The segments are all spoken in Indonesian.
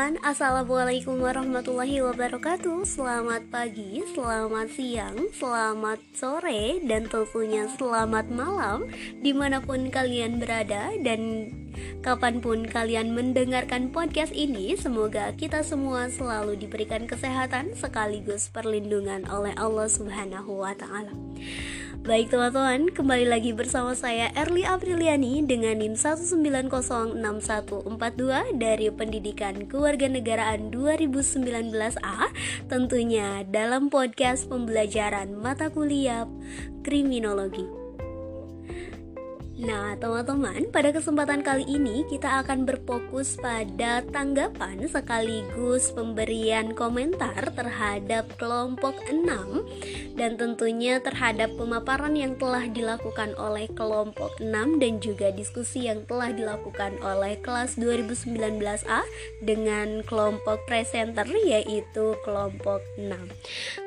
teman-teman, Assalamualaikum warahmatullahi wabarakatuh. Selamat pagi, selamat siang, selamat sore, dan tentunya selamat malam. Di mana pun kalian berada dan kapan pun kalian mendengarkan podcast ini Semoga kita semua selalu diberikan kesehatan sekaligus perlindungan oleh Allah subhanahu wa ta'ala Baik teman-teman, kembali lagi bersama saya Erli Apriliani dengan NIM 1906142 dari Pendidikan Kewarganegaraan 2019A tentunya dalam podcast pembelajaran mata kuliah kriminologi. Nah, teman-teman, pada kesempatan kali ini kita akan berfokus pada tanggapan sekaligus pemberian komentar terhadap kelompok 6 dan tentunya terhadap pemaparan yang telah dilakukan oleh kelompok 6 dan juga diskusi yang telah dilakukan oleh kelas 2019A dengan kelompok presenter yaitu kelompok 6.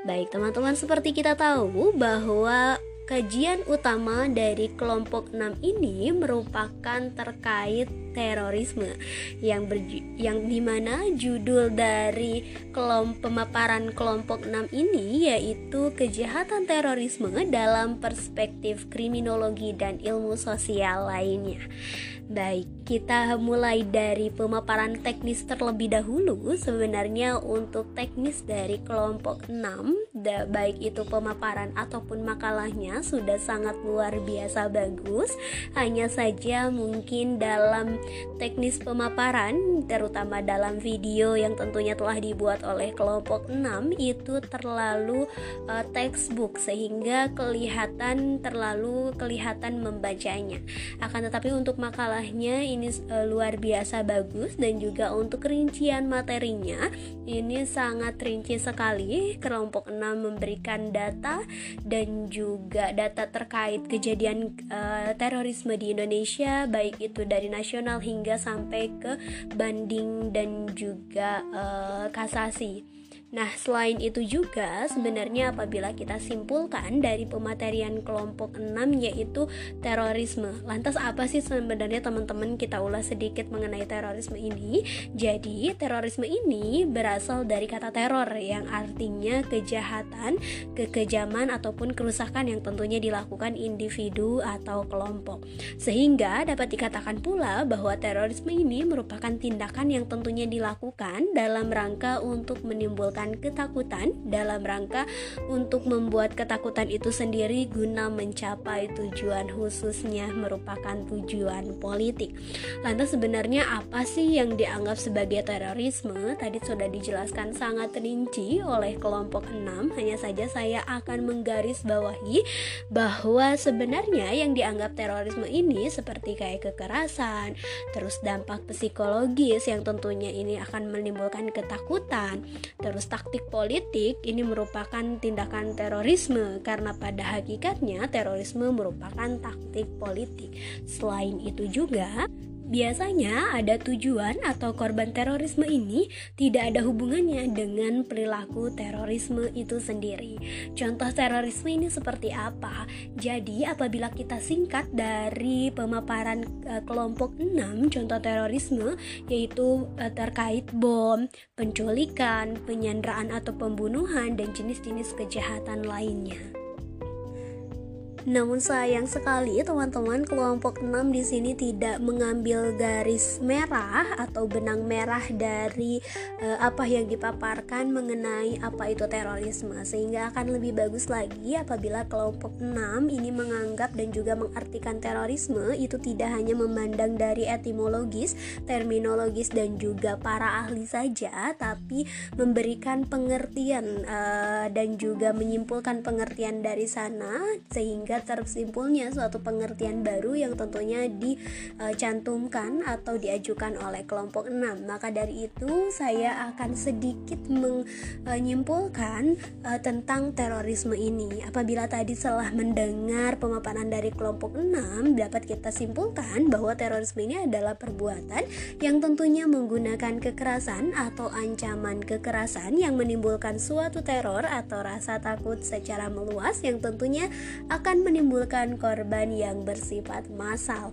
Baik, teman-teman, seperti kita tahu bahwa Kajian utama dari kelompok 6 ini merupakan terkait terorisme yang ber, yang di mana judul dari kelompok pemaparan kelompok 6 ini yaitu kejahatan terorisme dalam perspektif kriminologi dan ilmu sosial lainnya. Baik, kita mulai dari pemaparan teknis terlebih dahulu. Sebenarnya untuk teknis dari kelompok 6, baik itu pemaparan ataupun makalahnya sudah sangat luar biasa bagus. Hanya saja mungkin dalam teknis pemaparan terutama dalam video yang tentunya telah dibuat oleh kelompok 6 itu terlalu uh, textbook sehingga kelihatan terlalu kelihatan membacanya. Akan tetapi untuk makalah makalahnya ini uh, luar biasa bagus dan juga untuk rincian materinya ini sangat rinci sekali. Kelompok 6 memberikan data dan juga data terkait kejadian uh, terorisme di Indonesia baik itu dari nasional hingga sampai ke banding dan juga uh, kasasi. Nah, selain itu juga sebenarnya apabila kita simpulkan dari pematerian kelompok 6 yaitu terorisme. Lantas apa sih sebenarnya teman-teman kita ulas sedikit mengenai terorisme ini? Jadi, terorisme ini berasal dari kata teror yang artinya kejahatan, kekejaman ataupun kerusakan yang tentunya dilakukan individu atau kelompok. Sehingga dapat dikatakan pula bahwa terorisme ini merupakan tindakan yang tentunya dilakukan dalam rangka untuk menimbulkan ketakutan dalam rangka untuk membuat ketakutan itu sendiri guna mencapai tujuan khususnya merupakan tujuan politik. Lantas sebenarnya apa sih yang dianggap sebagai terorisme? Tadi sudah dijelaskan sangat rinci oleh kelompok 6, hanya saja saya akan menggaris bawahi bahwa sebenarnya yang dianggap terorisme ini seperti kayak kekerasan, terus dampak psikologis yang tentunya ini akan menimbulkan ketakutan, terus taktik politik ini merupakan tindakan terorisme karena pada hakikatnya terorisme merupakan taktik politik. Selain itu juga Biasanya ada tujuan atau korban terorisme ini tidak ada hubungannya dengan perilaku terorisme itu sendiri. Contoh terorisme ini seperti apa? Jadi apabila kita singkat dari pemaparan e, kelompok 6 contoh terorisme yaitu e, terkait bom, penculikan, penyanderaan atau pembunuhan dan jenis-jenis kejahatan lainnya. Namun sayang sekali teman-teman kelompok 6 di sini tidak mengambil garis merah atau benang merah dari uh, apa yang dipaparkan mengenai apa itu terorisme. Sehingga akan lebih bagus lagi apabila kelompok 6 ini menganggap dan juga mengartikan terorisme itu tidak hanya memandang dari etimologis, terminologis dan juga para ahli saja tapi memberikan pengertian uh, dan juga menyimpulkan pengertian dari sana sehingga sehingga tersimpulnya suatu pengertian baru yang tentunya dicantumkan atau diajukan oleh kelompok 6 maka dari itu saya akan sedikit menyimpulkan uh, tentang terorisme ini. Apabila tadi setelah mendengar pemaparan dari kelompok 6 dapat kita simpulkan bahwa terorisme ini adalah perbuatan yang tentunya menggunakan kekerasan atau ancaman kekerasan yang menimbulkan suatu teror atau rasa takut secara meluas yang tentunya akan menimbulkan korban yang bersifat massal,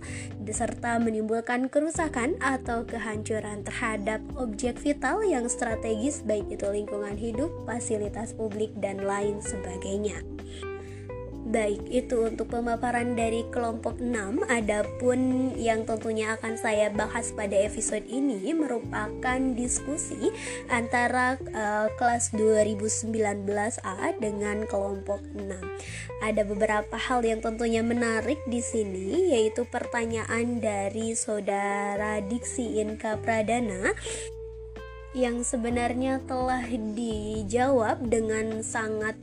serta menimbulkan kerusakan atau kehancuran terhadap objek vital yang strategis baik itu lingkungan hidup, fasilitas publik, dan lain sebagainya. Baik, itu untuk pemaparan dari kelompok 6. Adapun yang tentunya akan saya bahas pada episode ini merupakan diskusi antara uh, kelas 2019A dengan kelompok 6. Ada beberapa hal yang tentunya menarik di sini yaitu pertanyaan dari saudara Diksi Inka Pradana yang sebenarnya telah dijawab dengan sangat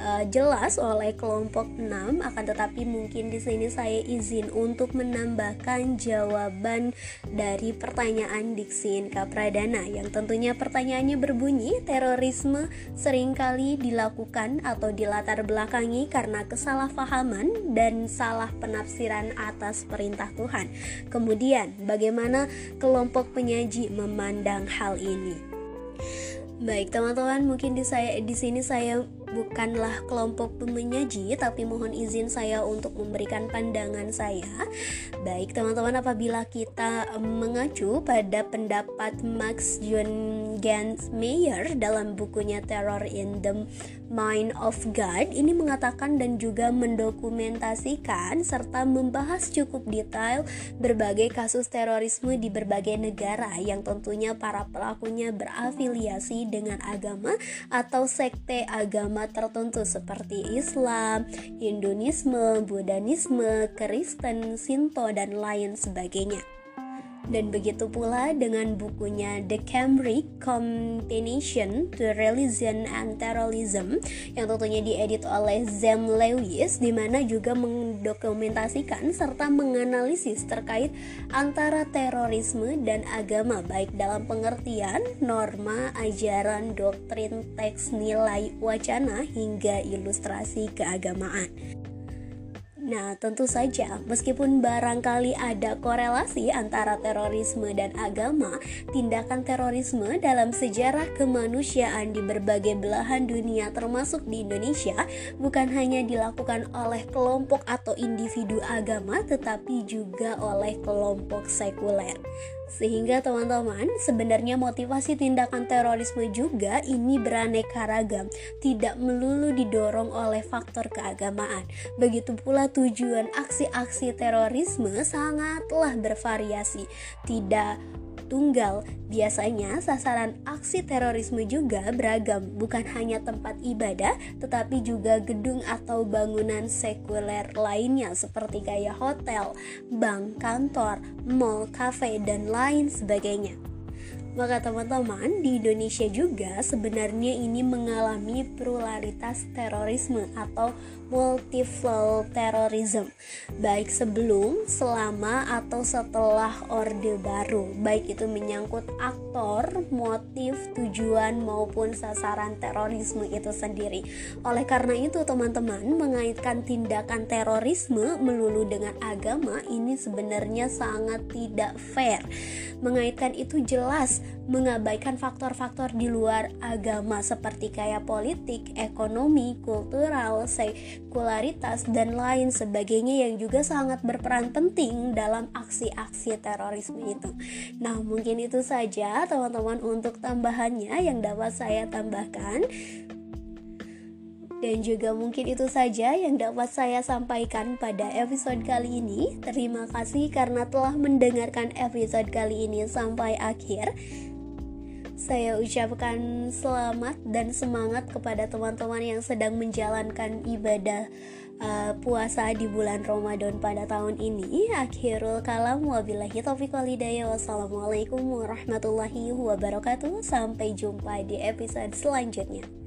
uh, jelas oleh kelompok 6 akan tetapi mungkin di sini saya izin untuk menambahkan jawaban dari pertanyaan Diksi Inka Pradana yang tentunya pertanyaannya berbunyi terorisme sering kali dilakukan atau dilatar belakangi karena kesalahpahaman dan salah penafsiran atas perintah Tuhan. Kemudian bagaimana kelompok penyaji memandang hal ini? Baik teman-teman, mungkin di saya di sini saya bukanlah kelompok pemenyaji tapi mohon izin saya untuk memberikan pandangan saya. Baik, teman-teman apabila kita mengacu pada pendapat Max John Mayer dalam bukunya Terror in the Mind of God ini mengatakan dan juga mendokumentasikan serta membahas cukup detail berbagai kasus terorisme di berbagai negara yang tentunya para pelakunya berafiliasi dengan agama atau sekte agama tertentu seperti Islam, Hinduisme, Buddhanisme, Kristen, Sinto, dan lain sebagainya. Dan begitu pula dengan bukunya The Cambridge Combination to Religion and Terrorism yang tentunya diedit oleh Zem Lewis di mana juga mendokumentasikan serta menganalisis terkait antara terorisme dan agama baik dalam pengertian, norma, ajaran, doktrin, teks, nilai, wacana hingga ilustrasi keagamaan. Nah, tentu saja, meskipun barangkali ada korelasi antara terorisme dan agama, tindakan terorisme dalam sejarah kemanusiaan di berbagai belahan dunia, termasuk di Indonesia, bukan hanya dilakukan oleh kelompok atau individu agama, tetapi juga oleh kelompok sekuler. Sehingga teman-teman, sebenarnya motivasi tindakan terorisme juga ini beraneka ragam, tidak melulu didorong oleh faktor keagamaan. Begitu pula tujuan aksi-aksi terorisme sangatlah bervariasi, tidak tunggal. Biasanya sasaran aksi terorisme juga beragam, bukan hanya tempat ibadah, tetapi juga gedung atau bangunan sekuler lainnya seperti kayak hotel, bank, kantor, mall, kafe, dan lain sebagainya. Maka teman-teman di Indonesia juga sebenarnya ini mengalami pluralitas terorisme atau multiple terrorism baik sebelum, selama atau setelah Orde Baru baik itu menyangkut aktor, motif, tujuan maupun sasaran terorisme itu sendiri. Oleh karena itu teman-teman mengaitkan tindakan terorisme melulu dengan agama ini sebenarnya sangat tidak fair. Mengaitkan itu jelas mengabaikan faktor-faktor di luar agama seperti kayak politik, ekonomi, kultural, sekularitas dan lain sebagainya yang juga sangat berperan penting dalam aksi-aksi terorisme itu. Nah, mungkin itu saja teman-teman untuk tambahannya yang dapat saya tambahkan. Dan juga mungkin itu saja yang dapat saya sampaikan pada episode kali ini. Terima kasih karena telah mendengarkan episode kali ini sampai akhir. Saya ucapkan selamat dan semangat kepada teman-teman yang sedang menjalankan ibadah uh, puasa di bulan Ramadan pada tahun ini. Akhirul kalam wabillahi taufiq walhidayah. Wassalamualaikum warahmatullahi wabarakatuh. Sampai jumpa di episode selanjutnya.